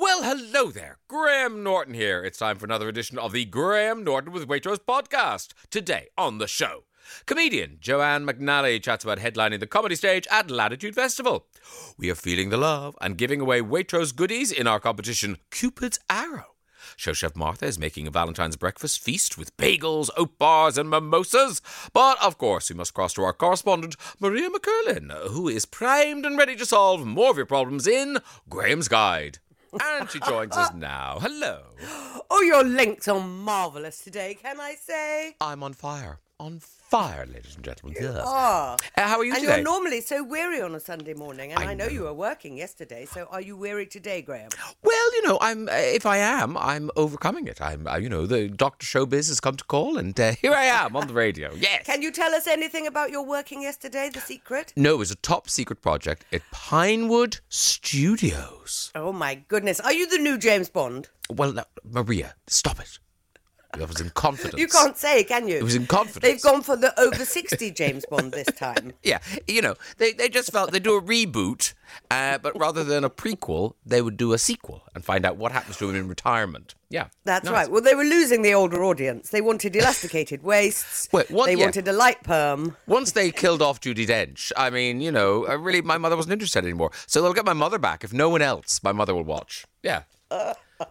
Well, hello there. Graham Norton here. It's time for another edition of the Graham Norton with Waitrose podcast. Today on the show, comedian Joanne McNally chats about headlining the comedy stage at Latitude Festival. We are feeling the love and giving away Waitrose goodies in our competition Cupid's Arrow. Show chef Martha is making a Valentine's breakfast feast with bagels, oat bars, and mimosas. But of course, we must cross to our correspondent, Maria McErlane, who is primed and ready to solve more of your problems in Graham's Guide. And she joins us now. Hello. Oh, your links are marvellous today, can I say? I'm on fire. On fire, ladies and gentlemen. Yes. Ah. Uh, how are you and today? you're normally so weary on a Sunday morning, and I I, know. know. you were working yesterday. So are you weary today, Graham? Well, you know, I'm. Uh, if I am, I'm overcoming it. I'm. Uh, you know, the Doctor Showbiz has come to call, and uh, here I am on the radio. Yes. Can you tell us anything about your working yesterday? The secret? no, it was a top secret project at Pinewood Studios. Oh my goodness! Are you the new James Bond? Well, now, Maria, stop it. That was in confidence. You can't say, can you? It was in confidence. They've gone for the over sixty James Bond this time. Yeah, you know, they, they just felt they'd do a reboot, uh, but rather than a prequel, they would do a sequel and find out what happens to him in retirement. Yeah. That's Nice. right. Well, they were losing the older audience. They wanted elasticated waists. Wait, what- They yeah. wanted a light perm. Once they killed off Judi Dench, I mean, you know, I really, my mother wasn't interested anymore. So they'll get my mother back. If no one else, my mother will watch. Yeah.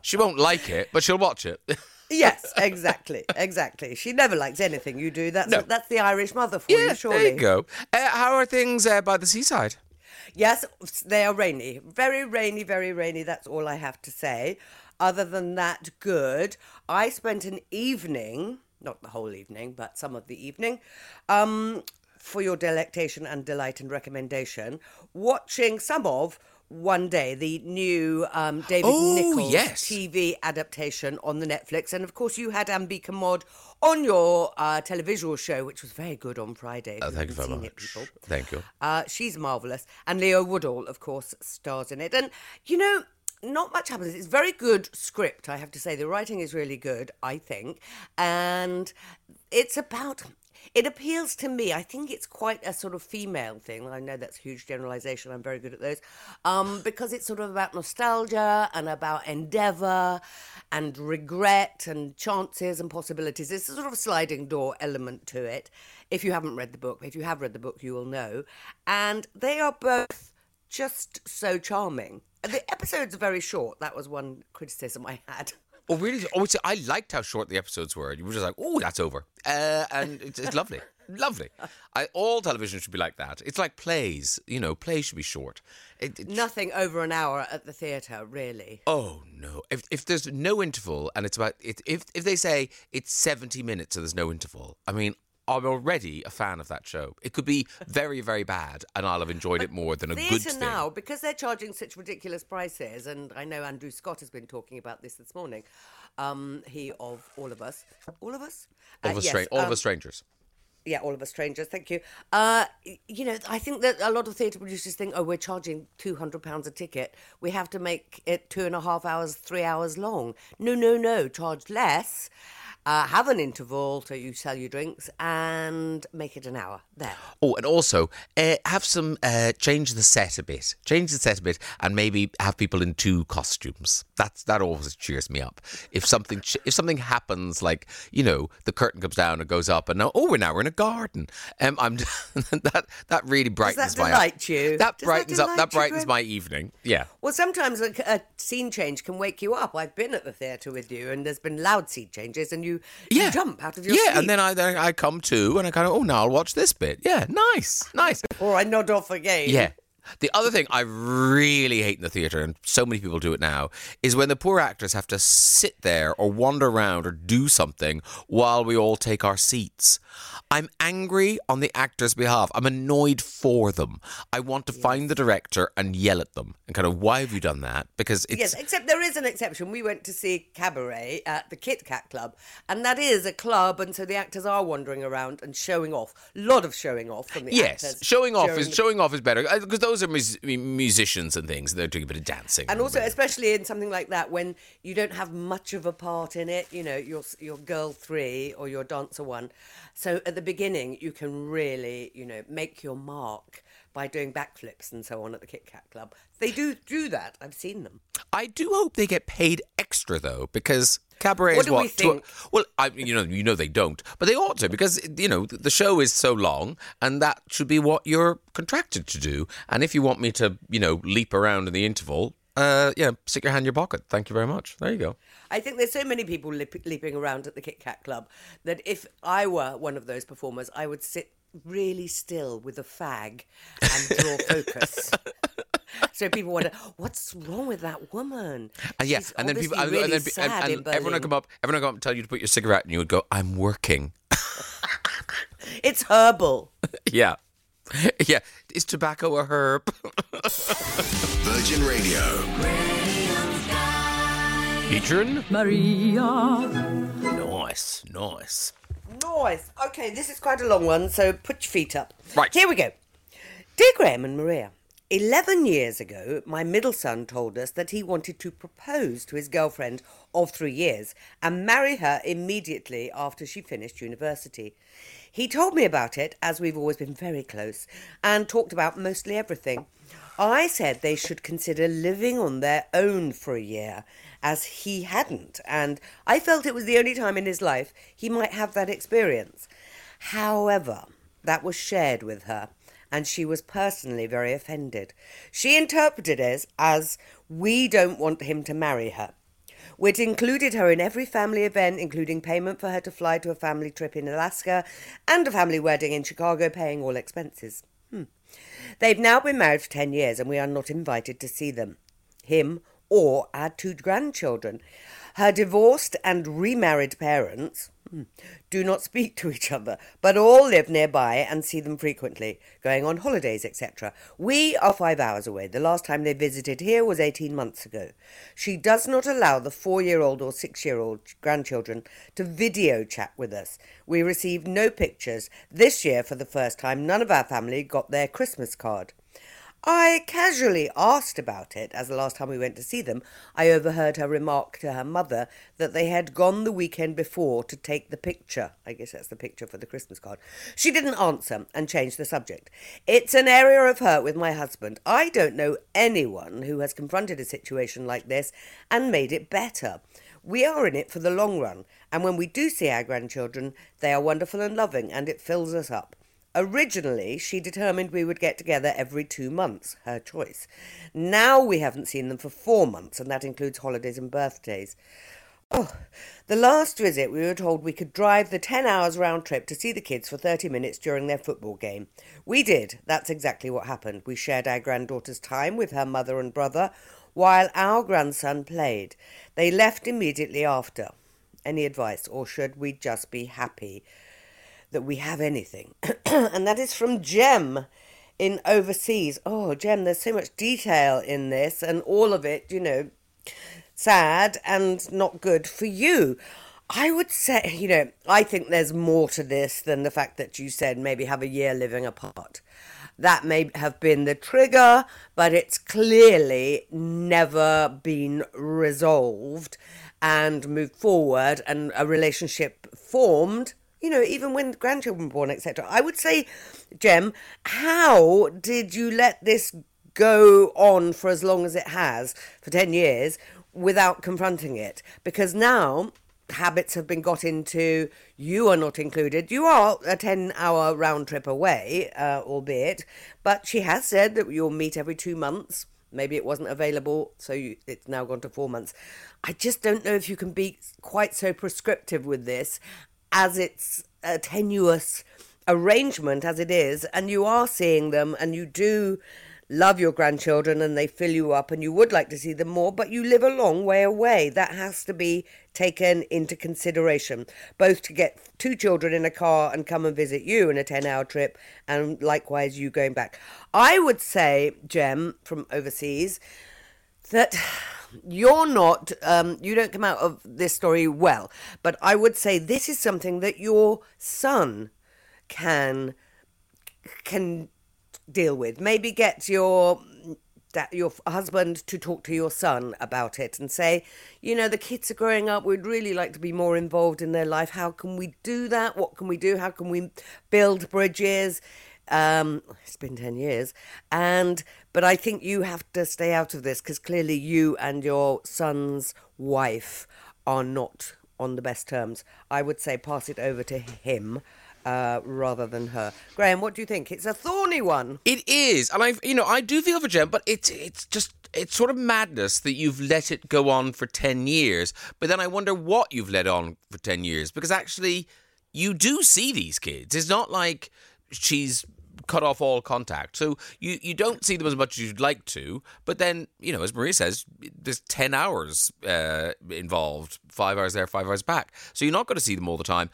She won't like it, but she'll watch it. Yes, exactly, exactly. She never likes anything you do. That's No. that's the Irish mother for you, surely. there you go. Uh, how are things uh, by the seaside? Yes, they are rainy, very rainy, very rainy. That's all I have to say. Other than that, good. I spent an evening, not the whole evening, but some of the evening, um, for your delectation and delight and recommendation, watching some of. One day, the new um, David Oh, Nicholls yes. TV adaptation on the Netflix, and of course, you had Ambika Mod on your uh, televisual show, which was very good on Friday. Oh, thank you very seen it, much. Thank you. Uh, she's marvellous. And Leo Woodall, of course, stars in it. And, you know, not much happens. It's very good script, I have to say. The writing is really good, I think. And it's about. It appeals to me. I think it's quite a sort of female thing. I know that's huge generalization. I'm very good at those. Um, because it's sort of about nostalgia and about endeavor and regret and chances and possibilities. It's a sort of sliding door element to it. If you haven't read the book, if you have read the book, you will know. And they are both just so charming. The episodes are very short. That was one criticism I had. Oh, really? Oh, see, I liked how short the episodes were. You were just like, oh, that's over. Uh, and it's, it's lovely. Lovely. I, all television should be like that. It's like plays. You know, plays should be short. It, it- Nothing over an hour at the theatre, really. Oh no! If if there's no interval and it's about it, if if they say it's seventy minutes and there's no interval, I mean, I'm already a fan of that show. It could be very very bad, and I'll have enjoyed it more than a good thing. now, because they're charging such ridiculous prices, and I know Andrew Scott has been talking about this this morning. Um, he of all of us, all of us, All Uh, of us, yes, stra- all of um, us strangers. yeah, all of us strangers. Thank you. Uh, you know, I think that a lot of theatre producers think, oh, we're charging two hundred pounds a ticket. We have to make it two and a half hours, three hours long. No, no, no. Charge less. Uh, have an interval so you sell your drinks and make it an hour. There. Oh, and also uh, have some uh, change the set a bit, change the set a bit, and maybe have people in two costumes. That's that always cheers me up. If something if something happens, like you know, the curtain comes down and goes up, and now oh, we're now we're in a garden. Um, I'm that that really brightens my delight you? That Does that brightens up. That brightens my evening. Yeah. Well, sometimes a, a scene change can wake you up. I've been at the theatre with you, and there's been loud scene changes, and you, you Yeah. jump out of your yeah, seat. and then I then I come to and I kind of oh now I'll watch this bit. Yeah, nice, nice. or I nod off again. Yeah. The other thing I really hate in the theatre, and so many people do it now, is when the poor actors have to sit there or wander around or do something while we all take our seats. I'm angry on the actors' behalf. I'm annoyed for them. I want to find the director and yell at them and kind of, why have you done that? Because it's. Yes, except there is an exception. We went to see Cabaret at the Kit Kat Club, and that is a club, and so the actors are wandering around and showing off. A lot of showing off from the Yes, actors. showing off is the- showing off is better uh, because those are mus- musicians and things. They're doing a bit of dancing, and also, especially in something like that, when you don't have much of a part in it, you know, you're you're girl three or you're dancer one. So at the beginning, you can really, you know, make your mark by doing backflips and so on at the Kit Kat Club. They do do that. I've seen them. I do hope they get paid extra though, because cabaret What is do what. we to- think? well, I, you know, you know they don't, but they ought to because you know the show is so long, and that should be what you're contracted to do. And if you want me to, you know, leap around in the interval, uh, yeah, stick your hand in your pocket. Thank you very much. There you go. I think there's so many people lip- leaping around at the Kit Kat Club that if I were one of those performers, I would sit really still with a fag and draw focus. so people wonder, what's wrong with that woman? Uh, yeah, She's and then people, and, really and then and, and everyone would come up, everyone would come up and tell you to put your cigarette, and you would go, "I'm working." It's herbal. yeah, yeah. Is tobacco a herb? Virgin Radio. Featuring Maria. nice, nice. Nice. Okay, this is quite a long one, so put your feet up. Right. Here we go. Dear Graham and Maria, 11 years ago, my middle son told us that he wanted to propose to his girlfriend of three years and marry her immediately after she finished university. He told me about it as we've always been very close and talked about mostly everything. I said they should consider living on their own for a year, as he hadn't, and I felt it was the only time in his life he might have that experience. However, that was shared with her, and she was personally very offended. She interpreted it as we don't want him to marry her. We'd included her in every family event, including payment for her to fly to a family trip in Alaska and a family wedding in Chicago, paying all expenses. Hmm. They've now been married for 10 years and we are not invited to see them, him or our two grandchildren. Her divorced and remarried parents hmm, do not speak to each other, but all live nearby and see them frequently, going on holidays, etc. We are five hours away. The last time they visited here was 18 months ago. She does not allow the four year old or six year old grandchildren to video chat with us. We received no pictures. This year, for the first time, none of our family got their Christmas card. I casually asked about it, as the last time we went to see them, I overheard her remark to her mother that they had gone the weekend before to take the picture. I guess that's the picture for the Christmas card. She didn't answer and changed the subject. It's an area of hurt with my husband. I don't know anyone who has confronted a situation like this and made it better. We are in it for the long run, and when we do see our grandchildren, they are wonderful and loving, and it fills us up. Originally, she determined we would get together every two months, her choice. Now we haven't seen them for four months, and that includes holidays and birthdays. Oh, the last visit we were told we could drive the 10 hours round trip to see the kids for 30 minutes during their football game. We did. That's exactly what happened. We shared our granddaughter's time with her mother and brother while our grandson played. They left immediately after. Any advice, or should we just be happy that we have anything? and that is from Jem in overseas. Oh, Jem, there's so much detail in this, and all of it, you know, sad and not good for you. I would say, you know, I think there's more to this than the fact that you said maybe have a year living apart. That may have been the trigger, but it's clearly never been resolved and moved forward and a relationship formed you know, even when grandchildren were born, etc. I would say, Jem, how did you let this go on for as long as it has, for 10 years, without confronting it? Because now habits have been got into, you are not included. You are a 10 hour round trip away, uh, albeit, but she has said that you'll meet every two months. Maybe it wasn't available, so you, it's now gone to four months. I just don't know if you can be quite so prescriptive with this as it's a tenuous arrangement as it is, and you are seeing them and you do love your grandchildren and they fill you up and you would like to see them more, but you live a long way away. That has to be taken into consideration, both to get two children in a car and come and visit you in a 10 hour trip, and likewise you going back. I would say, Jem, from overseas, that you're not um, you don't come out of this story well but i would say this is something that your son can can deal with. Maybe get your your husband to talk to your son about it and say you know the kids are growing up. We'd really like to be more involved in their life. How can we do that? What can we do? How can we build bridges? Um, it's been 10 years. And, but I think you have to stay out of this because clearly you and your son's wife are not on the best terms. I would say pass it over to him. Uh, rather than her, Graham. What do you think? It's a thorny one. It is, and I, you know, I do feel for Jem, but it's it's just it's sort of madness that you've let it go on for ten years. But then I wonder what you've let on for ten years because actually, you do see these kids. It's not like she's cut off all contact. So you, you don't see them as much as you'd like to. But then, you know, as Maria says, there's 10 hours uh, involved, five hours there, five hours back. So you're not going to see them all the time.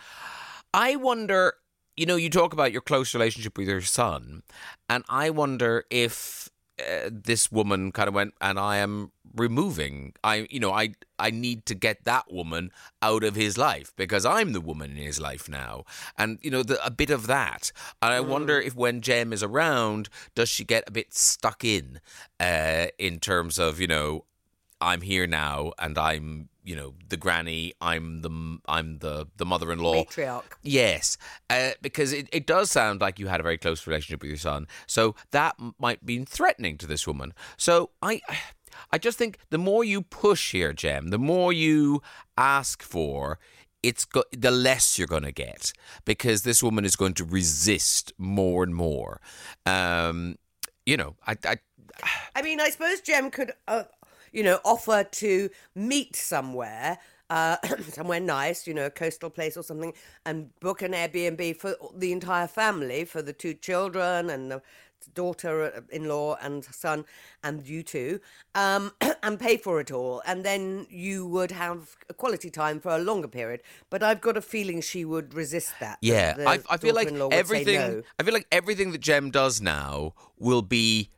I wonder, you know, you talk about your close relationship with your son, and I wonder if uh, this woman kind of went, and I am removing. I, you know, I I need to get that woman out of his life because I'm the woman in his life now, and you know, the, a bit of that. And I wonder if when Jem is around, does she get a bit stuck in, uh, in terms of you know, I'm here now, and I'm you know the granny. I'm the I'm the the mother-in-law. Matriarch. Yes, uh, because it, it does sound like you had a very close relationship with your son. So that might be threatening to this woman. So I. I just think the more you push here, Jem, the more you ask for, it's go- the less you're going to get because this woman is going to resist more and more. Um, you know, I, I I mean, I suppose Jem could, uh, you know, offer to meet somewhere, uh, somewhere nice, you know, a coastal place or something, and book an Airbnb for the entire family, for the two children and the daughter-in-law and son, and you two, um, and pay for it all, and then you would have a quality time for a longer period. But I've got a feeling she would resist that. Yeah, I, I feel like daughter-in-law would say everything. no. I feel like everything that Jem does now will be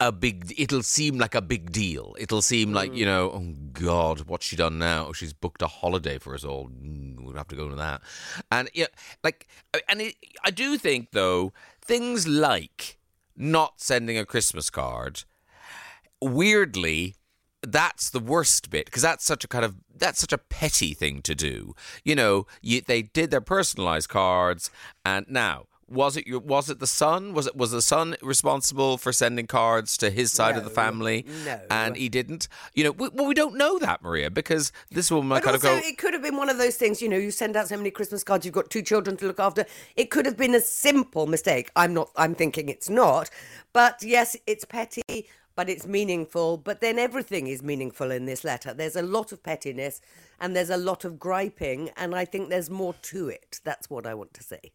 a big. It'll seem like a big deal. It'll seem like Mm. you know, oh God, what's she done now? She's booked a holiday for us all. Mm, We'll have to go to that. And yeah, like, and it, I do think though things like not sending a Christmas card weirdly that's the worst bit because that's such a kind of that's such a petty thing to do you know you, they did their personalized cards and now was it your was it the son was it was the son responsible for sending cards to his side of the family no. and he didn't you know we, well we don't know that maria because this woman might But kind also, of go it could have been one of those things, you know, you send out so many Christmas cards, you've got two children to look after. It could have been a simple mistake. I'm not, I'm thinking it's not. But yes, it's petty, but it's meaningful. But then everything is meaningful in this letter. There's a lot of pettiness and there's a lot of griping, and I think there's more to it. That's what I want to say.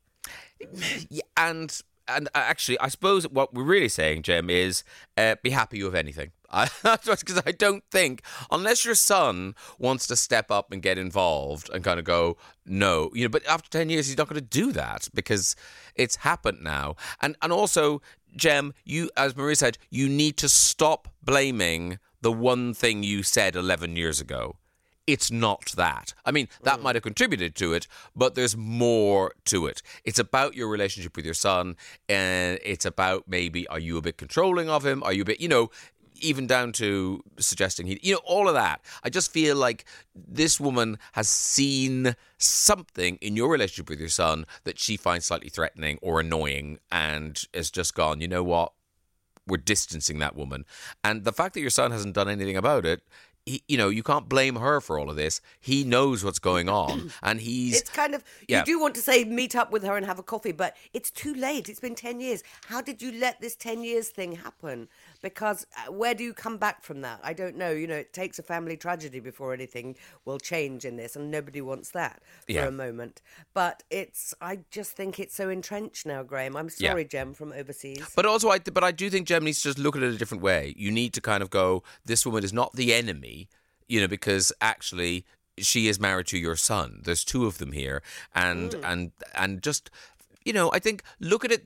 And and uh, actually, I suppose what we're really saying, Jim, is uh, be happy with anything. Because I don't think, unless your son wants to step up and get involved and kind of go, no, you know, but after 10 years, he's not going to do that because it's happened now. And, and also, Jem, you, as Marie said, you need to stop blaming the one thing you said 11 years ago it's not that. I mean, that hmm. might have contributed to it, but there's more to it. It's about your relationship with your son, and it's about maybe are you a bit controlling of him? Are you a bit, you know, even down to suggesting he, you know, all of that. I just feel like this woman has seen something in your relationship with your son that she finds slightly threatening or annoying, and has just gone, you know what? we're distancing that woman. And the fact that your son hasn't done anything about it, he, you know, you can't blame her for all of this. He knows what's going on, and he's It's kind of Yeah. you do want to say meet up with her and have a coffee, but it's too late. It's been ten years. How did you let this ten years thing happen? Because uh, where do you come back from that? I don't know. You know, it takes a family tragedy before anything will change in this, and nobody wants that for Yeah. a moment. But it's. I just think it's so entrenched now, Graham. I'm Yeah. sorry, Jem from overseas. But also, I but I do think Jem needs to just look at it a different way. You need to kind of go, this woman is not the enemy, you know, because actually she is married to your son. There's two of them here, and and and just, you know, I think look at it.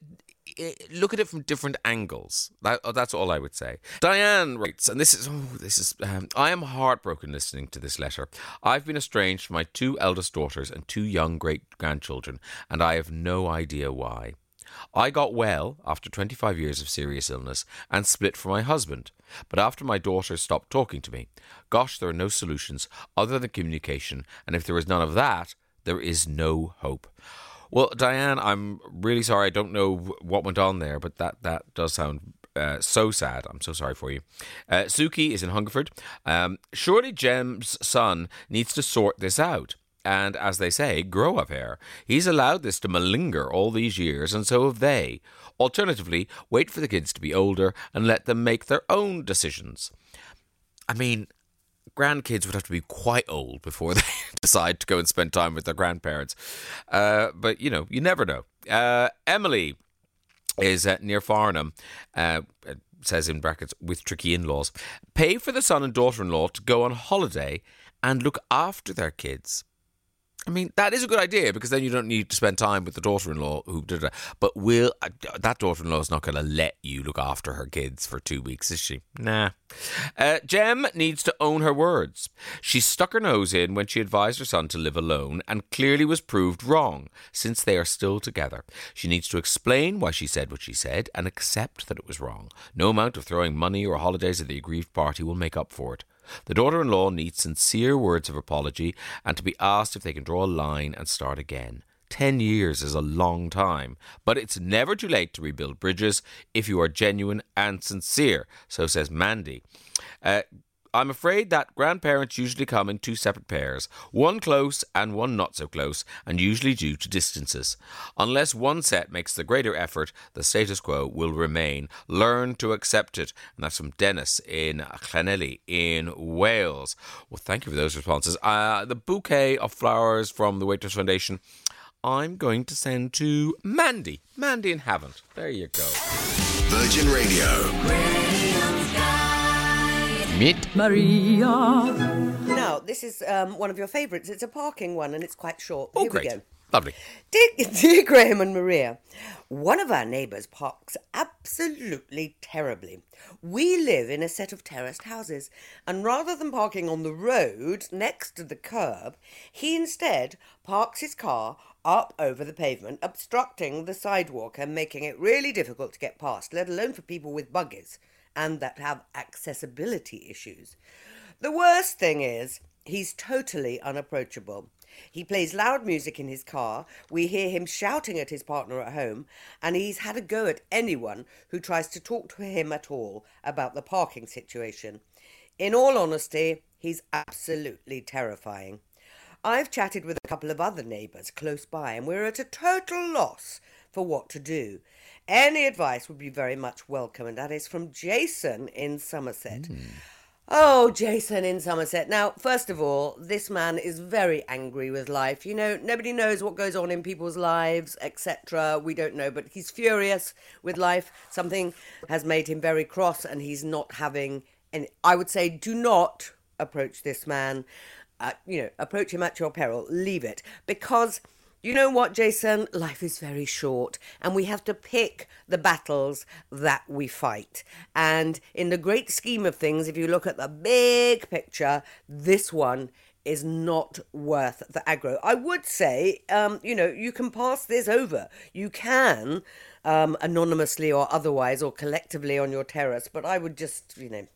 Eh, Look at it from different angles. That, oh, that's all I would say. Diane writes, and this is oh, this is. Um, I am heartbroken listening to this letter. I've been estranged from my two eldest daughters and two young great grandchildren, and I have no idea why. I got well after 25 years of serious illness and split from my husband. But after my daughter stopped talking to me, gosh, there are no solutions other than communication, and if there is none of that, there is no hope. Well, Diane, I'm really sorry. I don't know what went on there, but that, that does sound uh, so sad. I'm so sorry for you. Uh, Suki is in Hungerford. Um, surely Jem's son needs to sort this out. And as they say, grow up here. He's allowed this to malinger all these years, and so have they. Alternatively, wait for the kids to be older and let them make their own decisions. I mean, grandkids would have to be quite old before they decide to go and spend time with their grandparents. Uh, but, you know, you never know. Uh, Emily is uh, near Farnham. Uh, says in brackets with tricky in-laws pay for the son and daughter-in-law to go on holiday and look after their kids I mean, that is a good idea because then you don't need to spend time with the daughter-in-law who did it. But will uh, that daughter-in-law is not going to let you look after her kids for two weeks, is she? Nah. Uh, Jem needs to own her words. She stuck her nose in when she advised her son to live alone and clearly was proved wrong since they are still together. She needs to explain why she said what she said and accept that it was wrong. No amount of throwing money or holidays at the aggrieved party will make up for it. The daughter in law needs sincere words of apology and to be asked if they can draw a line and start again. Ten years is a long time, but it's never too late to rebuild bridges if you are genuine and sincere, so says Mandy. Uh, I'm afraid that grandparents usually come in two separate pairs, one close and one not so close, and usually due to distances. Unless one set makes the greater effort, the status quo will remain. Learn to accept it. And that's from Dennis in Llanelli in Wales. Well, thank you for those responses. Uh, the bouquet of flowers from the Waitrose Foundation. I'm going to send to Mandy. Mandy in Havant. There you go. Virgin Radio. Meet Maria. Now, this is um, one of your favourites. It's a parking one and it's quite short. Oh, Here great. we go. Lovely. Dear, dear Graham and Maria, one of our neighbours parks absolutely terribly. We live in a set of terraced houses, and rather than parking on the road next to the curb, he instead parks his car up over the pavement, obstructing the sidewalk and making it really difficult to get past, let alone for people with buggies and that have accessibility issues. The worst thing is, he's totally unapproachable. He plays loud music in his car, we hear him shouting at his partner at home, and he's had a go at anyone who tries to talk to him at all about the parking situation. In all honesty, he's absolutely terrifying. I've chatted with a couple of other neighbours close by, and we're at a total loss for what to do. Any advice would be very much welcome, and that is from Jason in Somerset. Oh, Jason in Somerset. Now, first of all, this man is very angry with life. You know, nobody knows what goes on in people's lives, etc. We don't know, but he's furious with life. Something has made him very cross, and he's not having. And I would say, do not approach this man. Uh, you know, approach him at your peril. Leave it because. You know what, Jason? Life is very short, and we have to pick the battles that we fight. And in the great scheme of things, if you look at the big picture, this one is not worth the aggro. I would say, um, you know, you can pass this over. You can, um, anonymously or otherwise, or collectively on your terrace, but I would just, you know,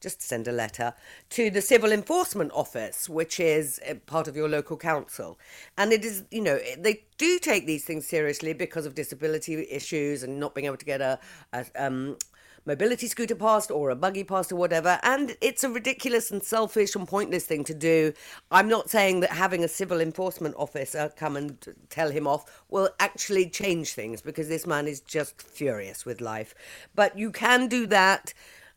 just send a letter to the Civil Enforcement Office, which is uh, part of your local council. And it is, you know, they do take these things seriously because of disability issues and not being able to get a, a um, mobility scooter passed or a buggy passed or whatever. And it's a ridiculous and selfish and pointless thing to do. I'm not saying that having a civil enforcement officer come and tell him off will actually change things because this man is just furious with life. But you can do that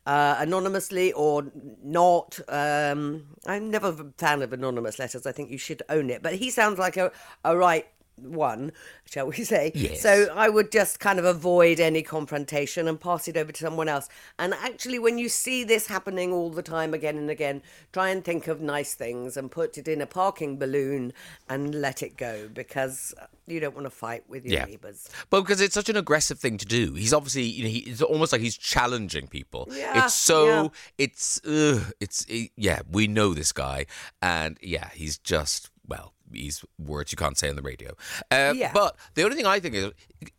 uh, anonymously or not. Um, I'm never a fan of anonymous letters. I think you should own it. But he sounds like a, a right one, shall we say. Yes. So I would just kind of avoid any confrontation and pass it over to someone else. And actually, when you see this happening all the time again and again, try and think of nice things and put it in a parking balloon and let it go because you don't want to fight with your Yeah. neighbours. But because it's such an aggressive thing to do, he's obviously, you know, he, it's almost like he's challenging people. Yeah, it's so, yeah. it's, ugh, it's, eh, yeah, we know this guy, and yeah, he's just, well, he's words you can't say on the radio. Uh, Yeah. But the only thing I think is,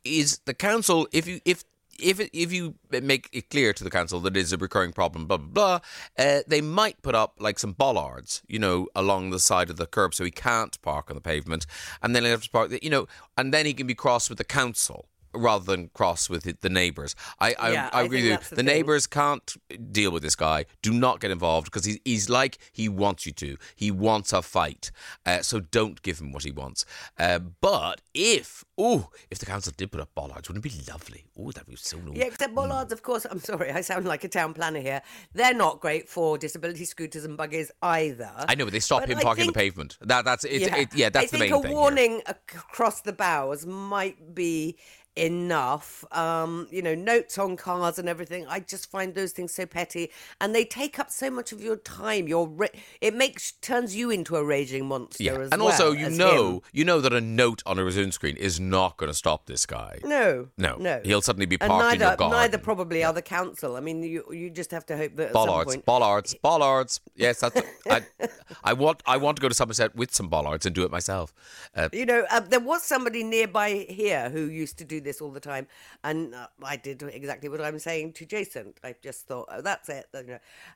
is the council, if you, if if it, if you make it clear to the council that it is a recurring problem, blah blah blah, uh, they might put up like some bollards, you know, along the side of the curb so he can't park on the pavement, and then he'll have to park, you know, and then he can be cross with the council rather than cross with the neighbours. I I, Yeah, I I agree think with you. the neighbours can't deal with this guy. Do not get involved because he's, he's like he wants you to. He wants a fight. Uh, so don't give him what he wants. Uh, but if, oh, if the council did put up bollards, wouldn't it be lovely? Oh, that'd be so Yeah, except bollards, of course. I'm sorry, I sound like a town planner here. They're not great for disability scooters and buggies either. I know, but they stop But him I parking think- the pavement. That that's it. Yeah, it, yeah that's I the think main a thing. here. warning ac- across the bows might be enough. Um, you know, notes on cars and everything. I just find those things so petty, and they take up so much of your time. Your ra- it makes turns you into a raging monster. Yeah, and also you know him. you know that a note on a resume screen is not going to stop this guy. No, No, no. he'll suddenly be parked in neither, your garden. neither probably are the council. I mean, you you just have to hope that at some Bollards, point bollards, bollards. Yes, that's. I, I want. I want to go to Somerset with some bollards and do it myself. Uh, You know, uh, there was somebody nearby here who used to do this all the time, and uh, I did exactly what I'm saying to Jason. I just thought, oh, that's it.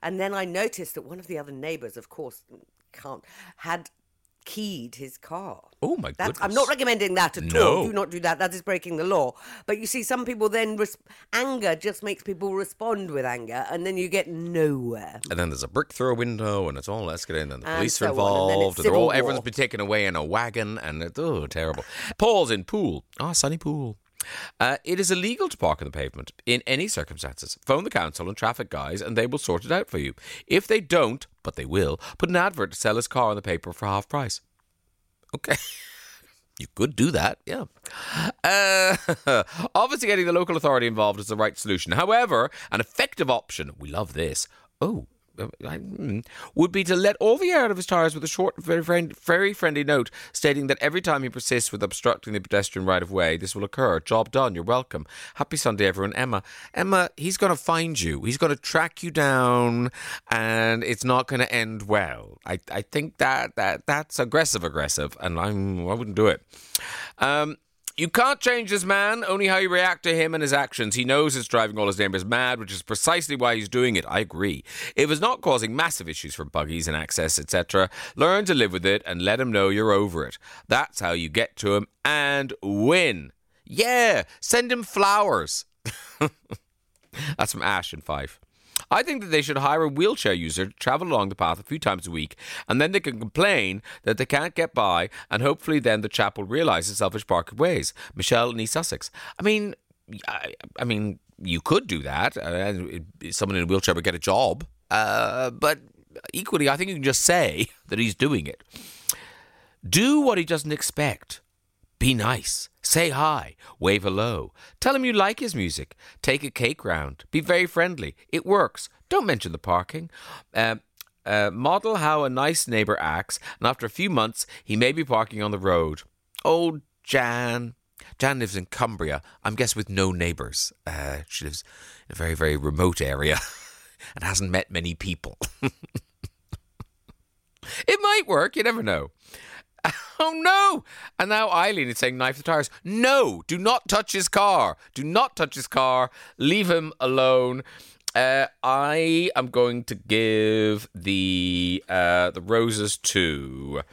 And then I noticed that one of the other neighbours, of course, can't had keyed his car. Oh, my That's, I'm not recommending that at No. all. Do not do that. That is breaking the law. But you see, some people then res- anger just makes people respond with anger, and then you get nowhere. and then there's a brick through a window, and it's all escalating, and the And police are so on, and involved, and they're all everyone's been taken away in a wagon, and it's oh terrible. Paul's in Poole. Ah, sunny Poole. Uh, it is illegal to park on the pavement in any circumstances. Phone the council and traffic guys, and they will sort it out for you. If they don't, but they will, put an advert to sell his car in the paper for half price. Okay. You could do that, yeah. Uh, obviously, getting the local authority involved is the right solution. However, an effective option, we love this, oh, would be to let all the air out of his tires with a short, very, friend, very friendly note stating that every time he persists with obstructing the pedestrian right of way, this will occur. Job done. You're welcome. Happy Sunday, everyone. Emma. Emma, he's going to find you. He's going to track you down, and it's not going to end well. I, I think that, that that's aggressive, aggressive, and I'm I wouldn't do it. Um, you can't change this man, only how you react to him and his actions. He knows it's driving all his neighbours mad, which is precisely why he's doing it. I agree. If it's not causing massive issues for buggies and access, etc., learn to live with it and let him know you're over it. That's how you get to him and win. Yeah, send him flowers. That's from Ash in Fife. I think that they should hire a wheelchair user to travel along the path a few times a week, and then they can complain that they can't get by, and hopefully then the chap will realise his selfish park ways. Michelle in East Sussex. I mean, I, I mean, you could do that. Uh, someone in a wheelchair would get a job, uh, but equally, I think you can just say that he's doing it. Do what he doesn't expect. Be nice. Say hi. Wave hello. Tell him you like his music. Take a cake round. Be very friendly. It works. Don't mention the parking. Uh, uh, model how a nice neighbour acts, and after a few months, he may be parking on the road. Oh, Jan. Jan lives in Cumbria. I'm guessing with no neighbours. Uh, she lives in a very, very remote area and hasn't met many people. It might work. You never know. Oh no! And now Eileen is saying knife the tires. No, do not touch his car. Do not touch his car. Leave him alone. Uh, I am going to give the uh, the roses to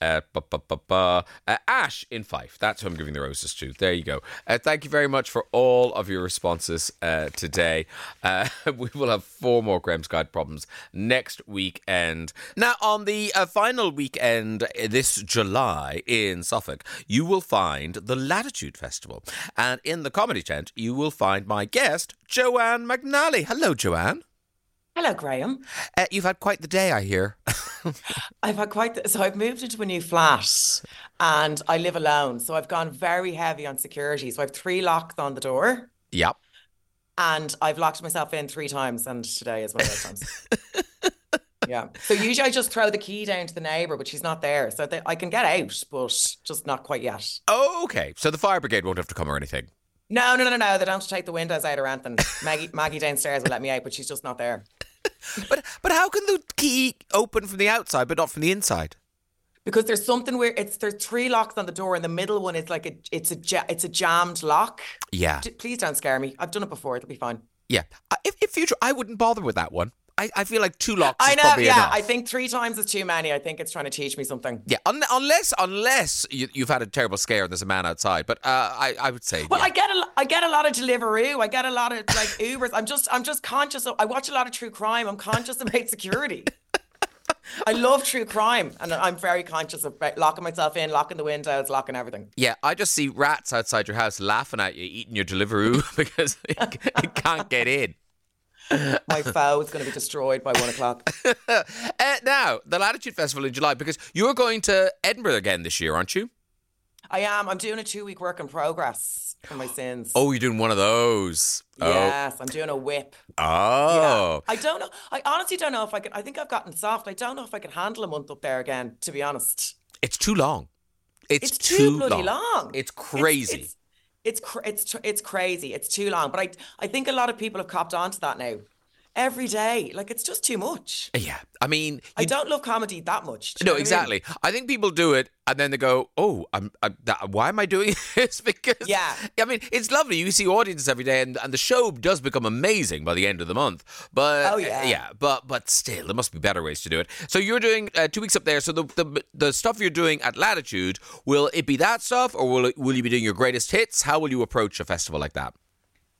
uh, ba, ba, ba. Uh, Ash in Fife. That's who I'm giving the roses to. There you go. Uh, thank you very much for all of your responses uh, today. Uh, we will have four more Graham's Guide problems next weekend. Now, on the uh, final weekend this July in Suffolk, you will find the Latitude Festival. And in the comedy tent, you will find my guest, Joanne McNally. Hello, Joanne. Hello, Graham. Uh, you've had quite the day, I hear. I've had quite the, so I've moved into a new flat and I live alone. So I've gone very heavy on security. So I have three locks on the door yep. and I've locked myself in three times. And today is one of those times. yeah. So usually I just throw the key down to the neighbor, but she's not there. So they, I can get out, but just not quite yet. Oh, okay. So the fire brigade won't have to come or anything. No, no, no, no. They don't have to take the windows out or anything. Maggie, Maggie downstairs will let me out, but she's just not there. But but how can the key open from the outside but not from the inside? because there's something where it's there's three locks on the door, and the middle one is like a it's a it's a jammed lock. Yeah. D- please don't scare me. I've done it before. It'll be fine. Yeah. Uh, If, if future, I wouldn't bother with that one. I, I feel like two locks I know. Yeah, enough. I think three times is too many. I think it's trying to teach me something. yeah, un- unless unless you, you've had a terrible scare and there's a man outside. But uh, I, I would say Well, yeah. I get a, I get a lot of Deliveroo. I get a lot of like Ubers. I'm just, I'm just conscious of. I watch a lot of true crime. I'm conscious about security. I love true crime, and I'm very conscious of locking myself in, locking the windows, locking everything. Yeah, I just see rats outside your house laughing at you, eating your Deliveroo because it, it can't get in. My foe is going to be destroyed by one o'clock. Uh, now, the Latitude Festival in July, because you're going to Edinburgh again this year, aren't you? I am. I'm doing a two week work in progress for my sins. Oh, you're doing one of those. yes, I'm doing a whip. Oh. Oh. I don't know. I honestly don't know if I could. I think I've gotten soft. I don't know if I can handle a month up there again. To be honest, It's too long. It's, it's too, bloody long. long. It's crazy. It's it's cr- it's tr- it's crazy. It's too long. But I I think a lot of people have copped onto that now. Every day, like it's just too much. yeah. I mean, I don't love comedy that much. No, what I mean? exactly. I think people do it and then they go, "Oh, I'm, I'm that, why am I doing this?" because Yeah. I mean, it's lovely. You see audiences every day, and, and the show does become amazing by the end of the month. But Oh, yeah. yeah. But but still, there must be better ways to do it. So you're doing uh, two weeks up there. So the, the the stuff you're doing at Latitude will it be that stuff, or will it, will you be doing your greatest hits? How will you approach a festival like that?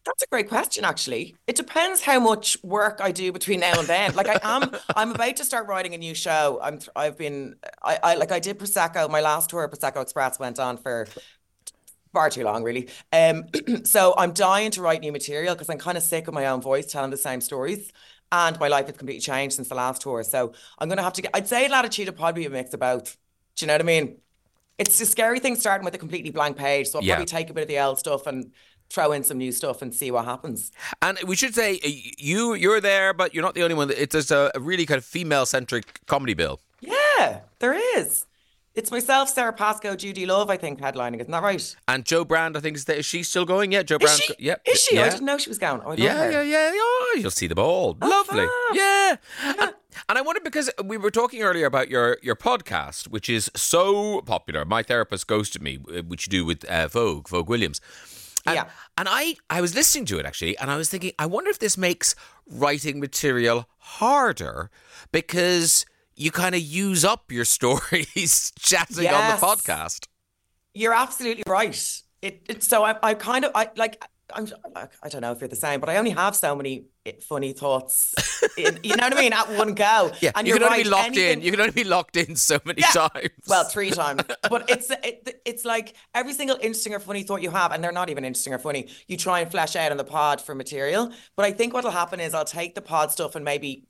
That's a great question, actually. It depends how much work I do between now and then. Like I am, I'm about to start writing a new show. I'm, I've been, I, I like, I did Prosecco. My last tour, Prosecco Express, went on for far too long, really. Um, so I'm dying to write new material because I'm kind of sick of my own voice telling the same stories. And my life has completely changed since the last tour. So I'm going to have to get, I'd say Latitude would probably be a mix of both. Do you know what I mean? It's a scary thing starting with a completely blank page. So I'll Yeah. probably take a bit of the old stuff and throw in some new stuff and see what happens. And we should say uh, you you're there, but you're not the only one. It's just a, a really kind of female centric comedy bill. Yeah, there is. It's myself, Sara Pascoe, Judi Love, I think, headlining. Isn't that right? And Jo Brand, I think, is, is she still going? Yeah, Jo Is Brand. she? Yeah, Is she? Yeah. I didn't know she was going. Oh, love Yeah, yeah, yeah, Oh, you'll see them all. Lovely. fab. Yeah. And, and I wonder because we were talking earlier about your your podcast, which is so popular. My therapist ghosted me, uh, which you do with uh, Vogue, Vogue Williams. And, Yeah. And I, I was listening to it actually, and I was thinking, I wonder if this makes writing material harder because you kind of use up your stories chatting on the podcast. You're absolutely right. It, it so I, I kind of I like I'm I don't know if you're the same, but I only have so many eh, funny thoughts. in, you know what I mean? At one go. Yeah, and you can only right, be locked anything- in. You can only be locked in so many Yeah. times. Well, three times. But it's it, it's like every single interesting or funny thought you have, and they're not even interesting or funny. You try and flesh out on the pod for material. But I think what'll happen is I'll take the pod stuff and maybe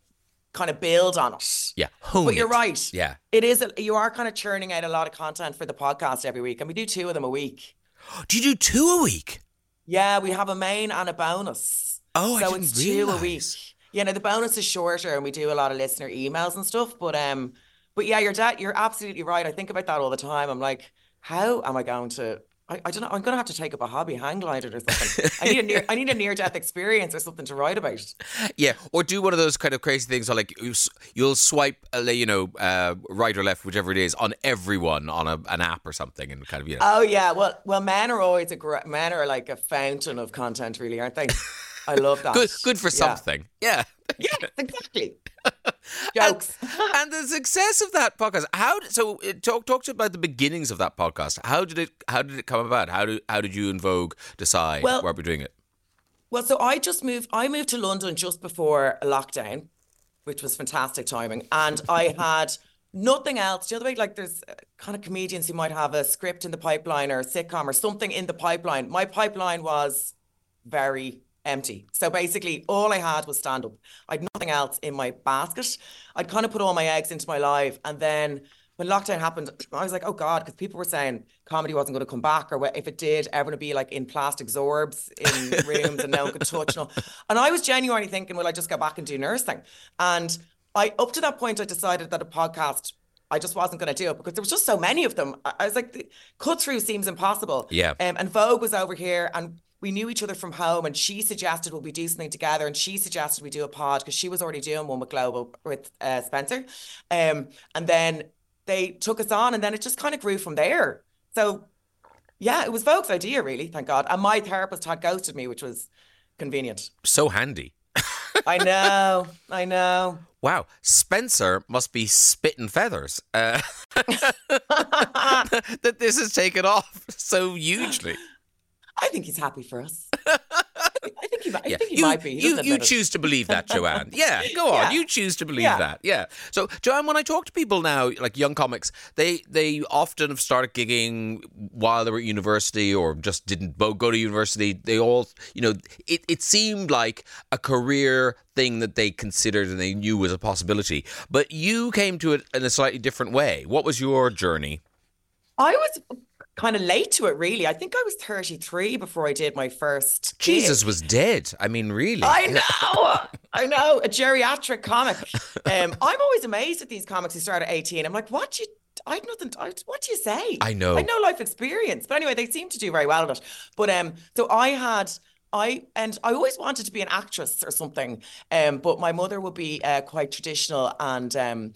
kind of build on it. yeah, hone But you're it. right. Yeah. It is. A, you are kind of churning out a lot of content for the podcast every week, and we do two of them a week. Do you do two a week? Yeah, we have a main and a bonus. Oh, I so didn't it's two a week. Yeah, no, the bonus is shorter, and we do a lot of listener emails and stuff. But um, but yeah, you're da- you're absolutely right. I think about that all the time. I'm like, how am I going to? I, I don't know. I'm going to have to take up a hobby, hang gliding or something. I need a near I need a near death experience or something to write about. Yeah, or do one of those kind of crazy things, or like you'll swipe, uh, you know, uh, right or left, whichever it is, on everyone on a, an app or something, and kind of you know. Oh yeah, well well, men are always a gr- men are like a fountain of content, really, aren't they? I love that. good, good for Yeah. something. Yeah. Yeah, exactly. Jokes. and the success of that podcast. How so? Talk talk to about the beginnings of that podcast. How did it? How did it come about? How did how did you and Vogue decide Well- where we're doing it? Well, so I just moved. I moved to London just before lockdown, which was fantastic timing, and I had nothing else. The other way, like there's uh, kind of comedians who might have a script in the pipeline or a sitcom or something in the pipeline. My pipeline was very empty. So basically, all I had was stand up. I had nothing else in my basket. I'd kind of put all my eggs into my life, and then. When lockdown happened, I was like, "Oh God!" Because people were saying comedy wasn't going to come back, or if it did, everyone would be like in plastic zorbs in rooms and no one could touch. And, all. and I was genuinely thinking, "Will I just go back and do nursing?" And I, up to that point, I decided that a podcast, I just wasn't going to do it because there was just so many of them. I, was like, the cut through seems impossible. Yeah. Um, and Vogue was over here, and we knew each other from home. And she suggested we do something together, and she suggested we do a pod because she was already doing one with Global with uh, Spencer. Um, and then they took us on, and then it just kind of grew from there. So, yeah, it was Vogue's idea, really, thank God. And my therapist had ghosted me, which was convenient. So handy. I know, I know. Wow, Spencer must be spitting feathers uh, that this has taken off so hugely. I think he's happy for us. I think he, I Yeah, think he you, might be. He you, you choose to believe that, Joanne. Yeah, go on. Yeah. You choose to believe Yeah. that. Yeah. So, Joanne, when I talk to people now, like young comics, they they often have started gigging while they were at university or just didn't go to university. They all, you know, it, it seemed like a career thing that they considered and they knew was a possibility. But you came to it in a slightly different way. What was your journey? I was kind of late to it, really. I think I was 33 before I did my first. gig. Jesus was dead. I mean, really. I know, I know, a geriatric comic. Um, I'm always amazed at these comics who start at 18. I'm like, what do you? I had nothing. I, what do you say? I know. I know life experience, but anyway, they seem to do very well at it. But um, so I had. I and I always wanted to be an actress or something, um, but my mother would be uh, quite traditional and um,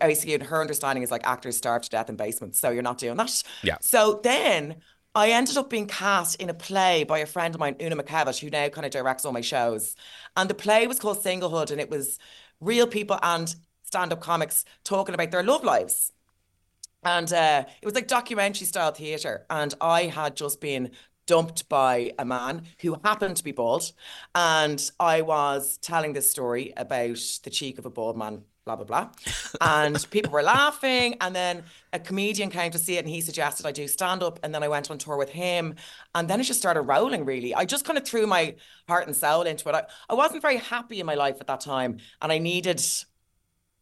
basically her understanding is like actors starve to death in basements, so you're not doing that. Yeah. So then I ended up being cast in a play by a friend of mine, Una McKevitt, who now kind of directs all my shows. And the play was called Singlehood, and it was real people and stand-up comics talking about their love lives. And uh, it was like documentary style theatre. And I had just been dumped by a man who happened to be bald. And I was telling this story about the cheek of a bald man, blah, blah, blah. And people were laughing. And then a comedian came to see it and he suggested I do stand up. And then I went on tour with him. And then it just started rolling, really. I just kind of threw my heart and soul into it. I, I wasn't very happy in my life at that time. And I needed.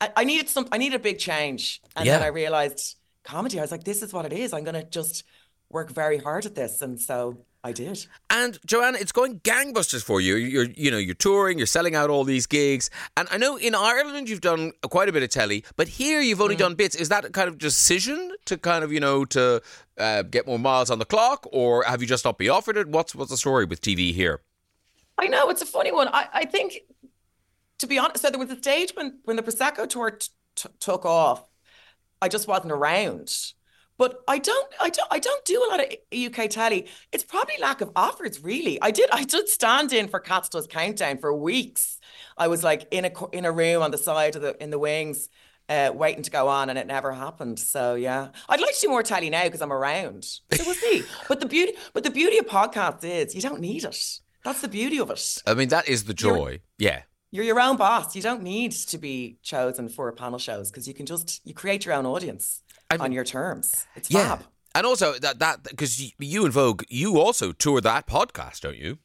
I, I needed some. I needed a big change, and then I realized comedy. I was like, "This is what it is. I'm gonna just work very hard at this," and so I did. And Joanna, it's going gangbusters for you. You're, you know, you're touring, you're selling out all these gigs, and I know in Ireland you've done quite a bit of telly, but here you've Mm. only done bits. Is that a kind of decision to kind of, you know, to uh, get more miles on the clock, or have you just not been offered it? What's what's the story with TV here? I know it's a funny one. I, I think, to be honest, so there was a stage when when the prosecco tour t- t- took off. I just wasn't around. But I don't, I don't, I don't do a lot of UK telly. It's probably lack of offers, really. I did, I did stand in for Cats Does Countdown for weeks. I was like in a in a room on the side of the in the wings, uh, waiting to go on, and it never happened. So yeah, I'd like to do more telly now because I'm around. So we'll see. but the beauty, but the beauty of podcasts is you don't need it. That's the beauty of it. I mean, that is the joy. Yeah. You're your own boss. You don't need to be chosen for panel shows because you can just you create your own audience I on your terms. It's Yeah. fab. And also that that because you, you and Vogue, you also tour that podcast, don't you?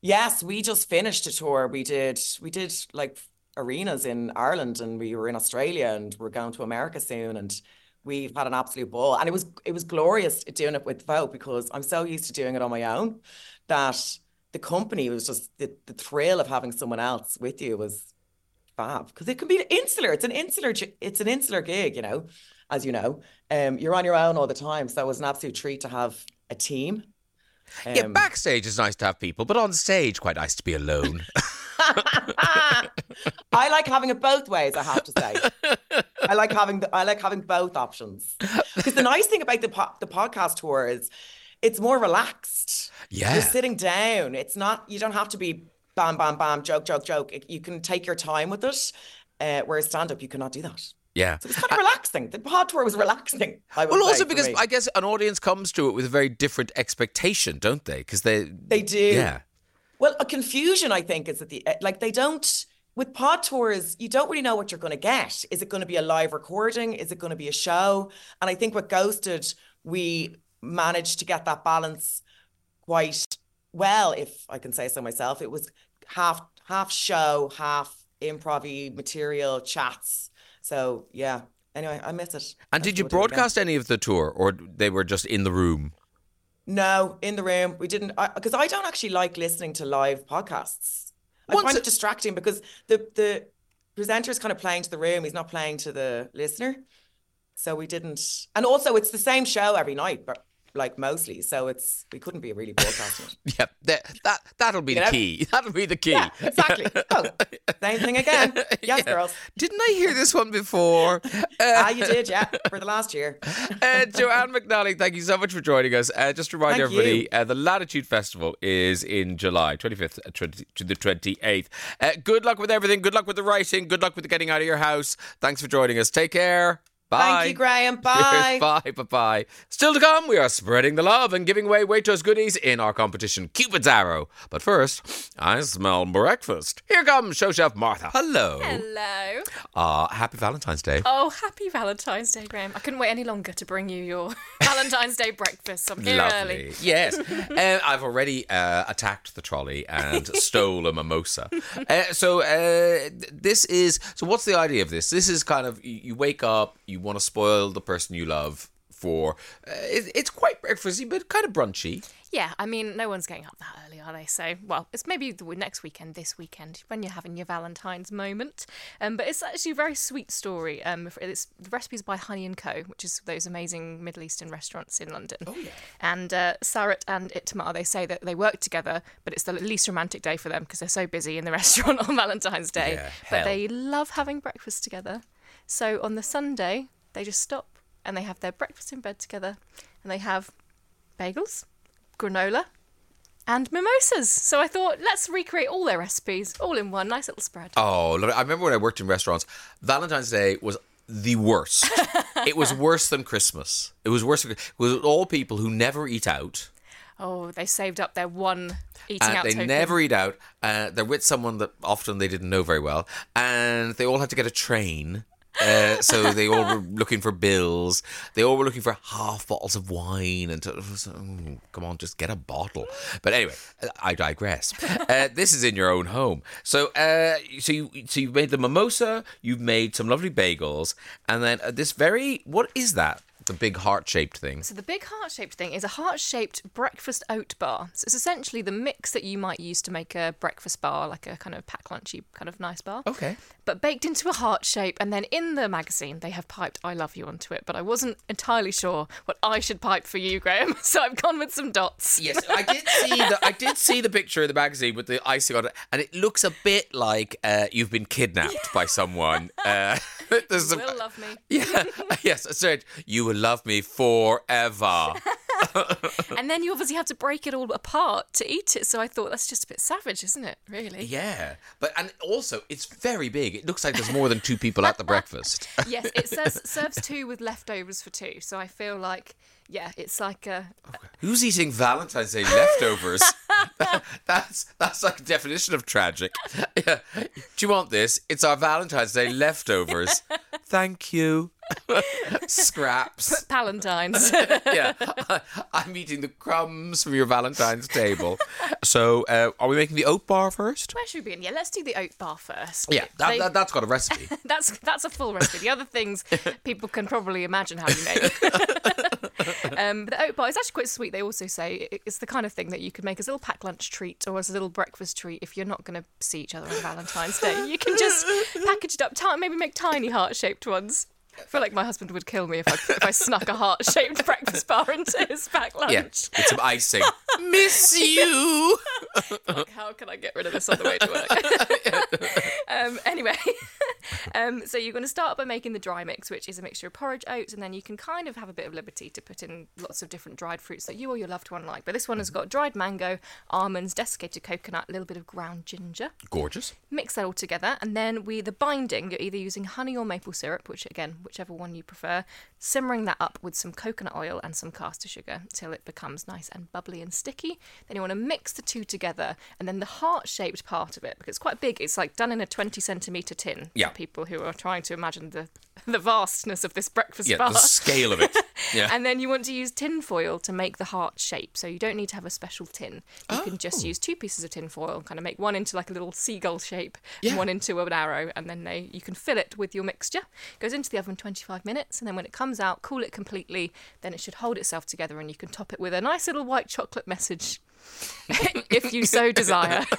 Yes, we just finished a tour. We did we did like arenas in Ireland and we were in Australia and we're going to America soon and we've had an absolute ball. And it was it was glorious doing it with Vogue because I'm so used to doing it on my own that the company was just the, the thrill of having someone else with you was fab because it can be insular. It's an insular it's an insular gig, you know, as you know. Um you're on your own all the time. So it was an absolute treat to have a team. yeah, Um, backstage is nice to have people, but on stage, quite nice to be alone. I like having it both ways. I have to say, I like having the, I like having both options. Because the nice thing about the po- the podcast tour is, it's more relaxed. Yeah. you're sitting down. It's not. You don't have to be bam, bam, bam, joke, joke, joke. It- you can take your time with it. Uh, whereas stand up, you cannot do that. Yeah. So it's kind of relaxing. The pod tour was relaxing. I Well, also because. I guess an audience comes to it with a very different expectation, don't they? Because they they do. Yeah. Well, a confusion, I think, is that the eh, like they don't with pod tours, you don't really know what you're going to get. Is it going to be a live recording? Is it going to be a show? And I think with Ghosted, we managed to get that balance quite well, if I can say so myself. It was half half show, half improv material, chats. So yeah. Anyway, I miss it. And I did you have to do it again. broadcast any of the tour, or they were just in the room? No, in the room. We didn't because I, don't actually like listening to live podcasts. I Once find it- it distracting because the the presenter is kind of playing to the room. He's not playing to the listener. So we didn't. And also, it's the same show every night, but like mostly. So it's we couldn't be really broadcasting. Yep, that, that that'll be the know? key. That'll be the key. Yeah, exactly. Oh, same thing again. Yes, girls. Didn't I hear this one before? Uh, Ah, you did, yeah, for the last year. uh, Joanne McNally, thank you so much for joining us. Uh, just to remind Thank everybody, uh, the Latitude Festival is in July 25th uh, 20 to the 28th. Uh, good luck with everything. Good luck with the writing. Good luck with the getting out of your house. Thanks for joining us. Take care. Bye. Thank you, Graham. Bye. Bye. Bye. Bye. Still to come, we are spreading the love and giving away Waitrose goodies in our competition, Cupid's Arrow. But first, I smell breakfast. Here comes show chef Martha. Hello. Hello. Uh, happy Valentine's Day. Oh, happy Valentine's Day, Graham. I couldn't wait any longer to bring you your Valentine's Day breakfast. I'm here Lovely. early. Yes. uh, I've already uh, attacked the trolley and stole a mimosa. Uh, so uh, this is. So what's the idea of this? This is kind of you, you wake up, you want to spoil the person you love for. Uh, it, it's quite breakfasty, but kind of brunchy. Yeah, I mean, no one's getting up that early, are they? So, well, it's maybe the next weekend, this weekend, when you're having your Valentine's moment. Um, but it's actually a very sweet story. Um, it's the recipe's by Honey and Co, which is those amazing Middle Eastern restaurants in London. Oh yeah. And uh, Sarit and Itamar, they say that they work together, but it's the least romantic day for them because they're so busy in the restaurant on Valentine's Day. Yeah, but they love having breakfast together. So on the Sunday, they just stop and they have their breakfast in bed together, and they have bagels granola, and mimosas. So I thought, let's recreate all their recipes all in one nice little spread. Oh, I remember when I worked in restaurants, Valentine's Day was the worst. it was worse than Christmas. It was worse. Than, it was all people who never eat out. Oh, they saved up their one eating and out they token. never eat out. Uh, they're with someone that often they didn't know very well, and they all had to get a train. Uh, so they all were looking for bills. They all were looking for half bottles of wine, and it oh, come on, just get a bottle. But anyway, I digress. Uh, this is in your own home, so uh, so you so you've made the mimosa, you've made some lovely bagels, and then uh, this very what is that? The big heart shaped thing. So the big heart-shaped thing is a heart-shaped breakfast oat bar. So it's essentially the mix that you might use to make a breakfast bar, like a kind of pack lunchy kind of nice bar. Okay. But baked into a heart shape, and then in the magazine they have piped "I love you" onto it. But I wasn't entirely sure what I should pipe for you, Graham. So I've gone with some dots. Yes, I did see the I did see the picture in the magazine with the icing on it, and it looks a bit like uh, you've been kidnapped by someone. Uh, there's some, Will love me. yeah, yes, I said you will love me forever. And then you obviously have to break it all apart to eat it. So I thought that's just a bit savage, isn't it? Really? Yeah, but and also it's very big. It looks like there's more than two people at the breakfast. Yes, it says serves two with leftovers for two. So I feel like, yeah, it's like a. Who's eating Valentine's Day leftovers? that's that's like a definition of tragic. Yeah. Do you want this? It's our Valentine's Day leftovers. Thank you. Scraps. Palantines. yeah, I'm eating the crumbs from your Valentine's table. So, uh, are we making the oat bar first? Where should we begin? Yeah, let's do the oat bar first. Yeah, that, They- that, that's got a recipe. that's that's a full recipe. The other things people can probably imagine how you make. um, but the oat bar is actually quite sweet. They also say it's the kind of thing that you could make as a little pack lunch treat or as a little breakfast treat if you're not going to see each other on Valentine's Day. You can just package it up, maybe make tiny heart shaped ones. I feel like my husband would kill me if I if I snuck a heart shaped breakfast bar into his pack lunch. Yeah, with some icing. Miss you. How can I get rid of this on the way to work? um, anyway, um, so you're going to start by making the dry mix, which is a mixture of porridge, oats, and then you can kind of have a bit of liberty to put in lots of different dried fruits that you or your loved one like. But this one has got dried mango, almonds, desiccated coconut, a little bit of ground ginger. Gorgeous. Mix that all together, and then we the binding. You're either using honey or maple syrup, which again, whichever one you prefer. Simmering that up with some coconut oil and some caster sugar till it becomes nice and bubbly and sticky. Then you want to mix the two together, and then the heart-shaped part of it, because it's quite big. It's like done in a 20 centimeter tin. Yeah. People who are trying to imagine the the vastness of this breakfast Yeah, bar. the scale of it. Yeah. And then you want to use tin foil to make the heart shape. So you don't need to have a special tin. You can Oh. just use two pieces of tin foil, kind of make one into like a little seagull shape Yeah. and one into an arrow, and then they, you can fill it with your mixture. Goes into the oven 25 minutes, and then when it comes out, cool it completely. Then it should hold itself together, and you can top it with a nice little white chocolate message. If you so desire.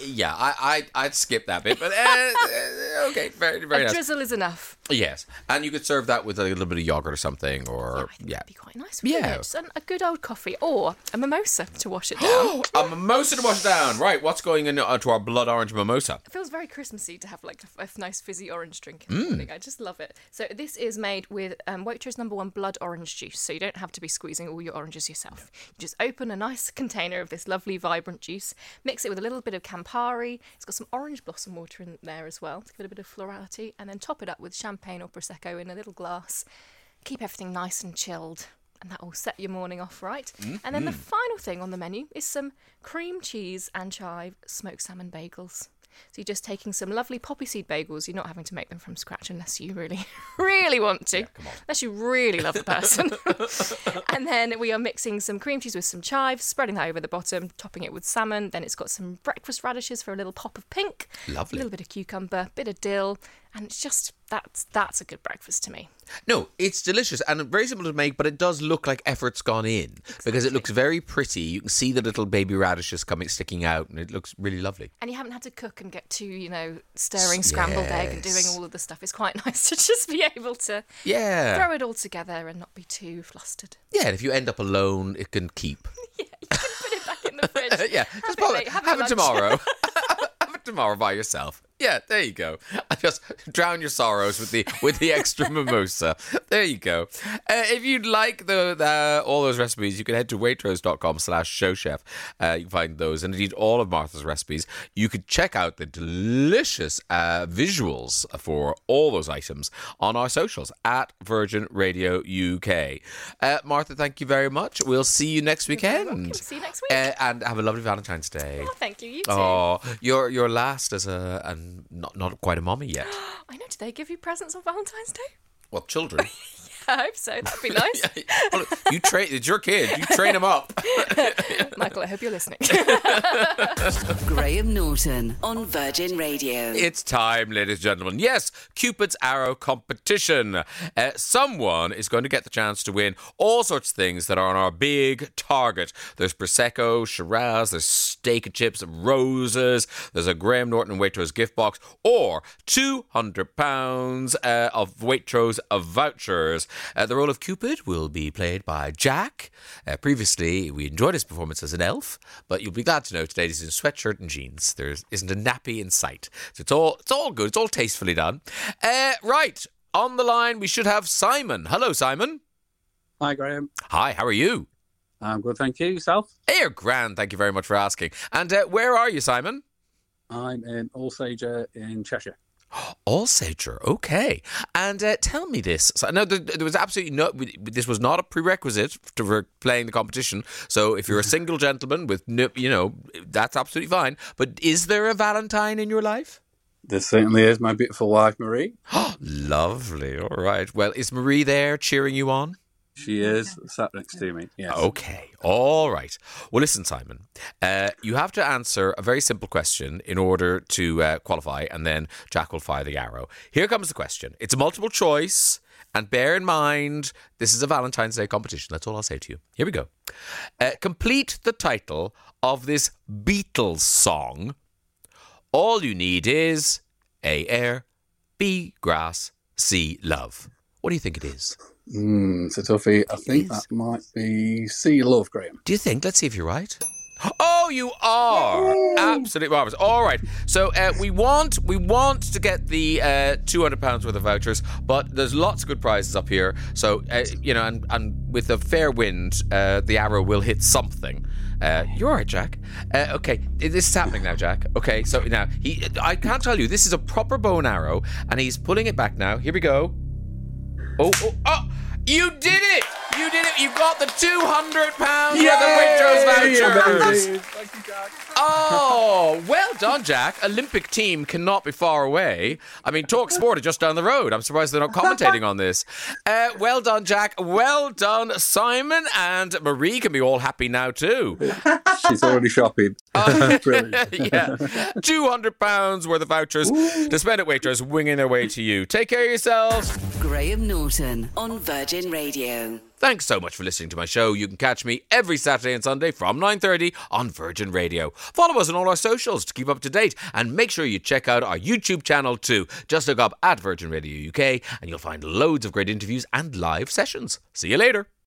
yeah, I, I, I'd skip that bit, but uh, uh, okay, very, very A nice. drizzle is enough. Yes, and you could serve that with a little bit of yogurt or something, or yeah, that'd be quite nice. Yeah. it? Just a good old coffee or a mimosa to wash it down. a mimosa to wash down. Right, what's going into our blood orange mimosa? It feels very Christmassy to have like a, a nice fizzy orange drink Mm. in the morning. I just love it. So this is made with um, Waitrose number one blood orange juice. So you don't have to be squeezing all your oranges yourself. You just open a nice container of this lovely vibrant juice, mix it with a little bit of Campari. It's got some orange blossom water in there as well to give it a bit of florality, and then top it up with champagne or prosecco in a little glass. Keep everything nice and chilled. And that will set your morning off right. And then the mm-hmm. final thing on the menu is some cream cheese and chive smoked salmon bagels. So you're just taking some lovely poppy seed bagels. You're not having to make them from scratch unless you really, really want to. Unless you really love the person. and then we are mixing some cream cheese with some chives, spreading that over the bottom, topping it with salmon. Then it's got some breakfast radishes for a little pop of pink. Lovely. A little bit of cucumber, a bit of dill, and it's just that's that's a good breakfast to me. No, it's delicious and very simple to make, but it does look like effort's gone in because it looks very pretty. You can see the little baby radishes coming sticking out, and it looks really lovely. And you haven't had to cook and get too, you know, stirring scrambled egg and doing all of the stuff. It's quite nice to just be able to Yeah, throw it all together and not be too flustered. yeah. And if you end up alone, it can keep. Yeah, you can put it back in the fridge. yeah, Have just it pop late, it, have have it it tomorrow. have it tomorrow by yourself. Yeah, there you go. Just drown your sorrows with the with the extra mimosa. There you go. Uh, if you'd like the, the all those recipes, you can head to waitrose.com slash showchef. Uh, you can find those and indeed all of Martha's recipes. You could check out the delicious uh, visuals for all those items on our socials at Virgin Radio UK. Uh, Martha, thank you very much. We'll see you next weekend. See you next week. Uh, and have a lovely Valentine's Day. Oh, thank you. You too. Oh, you're you're last as a and not not quite a mommy yet. I know. Did they give you presents on Valentine's Day? Well, children. I hope so. That'd be nice. Well, you train. It's your kid. You train him up. Michael, I hope you're listening. Graham Norton on Virgin Radio. It's time, ladies and gentlemen. Yes, Cupid's Arrow competition. Uh, someone is going to get the chance to win all sorts of things that are on our big target. There's Prosecco, Shiraz, there's steak and chips, roses, there's a Graham Norton Waitrose gift box, or £200 uh, of Waitrose of vouchers. Uh, the role of Cupid will be played by Jack. Uh, previously, we enjoyed his performance as an elf, but you'll be glad to know today he's in sweatshirt and jeans. There isn't a nappy in sight. So it's all it's all good. It's all tastefully done. Uh, right. On the line, we should have Simon. Hello, Simon. Hi, Graham. Hi, how are you? I'm good, thank you. Yourself? Hey, grand. Thank you very much for asking. And uh, where are you, Simon? I'm in Alsager in Cheshire. Alsager, okay. And uh, tell me this. So, no, there, there was absolutely no. This was not a prerequisite to for playing the competition. So if you're a single gentleman with, no, you know, that's absolutely fine. But is there a Valentine in your life? There certainly is my beautiful wife, Marie. Lovely. All right. Well, is Marie there cheering you on? She is sat next to me. Yes. Okay. All right. Well, listen, Simon. Uh, you have to answer a very simple question in order to uh, qualify, and then Jack will fire the arrow. Here comes the question. It's a multiple choice, and bear in mind this is a Valentine's Day competition. That's all I'll say to you. Here we go. Uh, complete the title of this Beatles song. All you need is A. Air, B. Grass, C. Love. What do you think it is? Mm, a toughie. I think that might be C Love, Graham. Do you think? Let's see if you're right. Oh, you are absolutely marvelous. All right, so uh, we want we want to get the uh, two hundred pounds worth of vouchers, but there's lots of good prizes up here. So uh, you know, and, and with a fair wind, uh, the arrow will hit something. Uh, you're all right, Jack. Uh, okay, this is happening now, Jack. Okay, so now he, I can't tell you, this is a proper bow and arrow, and he's pulling it back now. Here we go. Oh, oh, oh! You did it! You did it! You got the two hundred pounds worth of Waitrose vouchers. Thank you, Jack. Oh, well done, Jack. Olympic team cannot be far away. I mean, Talk Sport are just down the road. I'm surprised they're not commentating on this. Uh, well done, Jack. Well done, Simon. And Marie can be all happy now, too. She's already shopping. Brilliant. yeah. £200 worth of vouchers to spend at Waitrose, winging their way to you. Take care of yourselves. Graham Norton on Virgin Radio. Thanks so much for listening to my show. You can catch me every Saturday and Sunday from 9:30 on Virgin Radio. Follow us on all our socials to keep up to date and make sure you check out our YouTube channel too. Just look up at Virgin Radio UK and you'll find loads of great interviews and live sessions. See you later.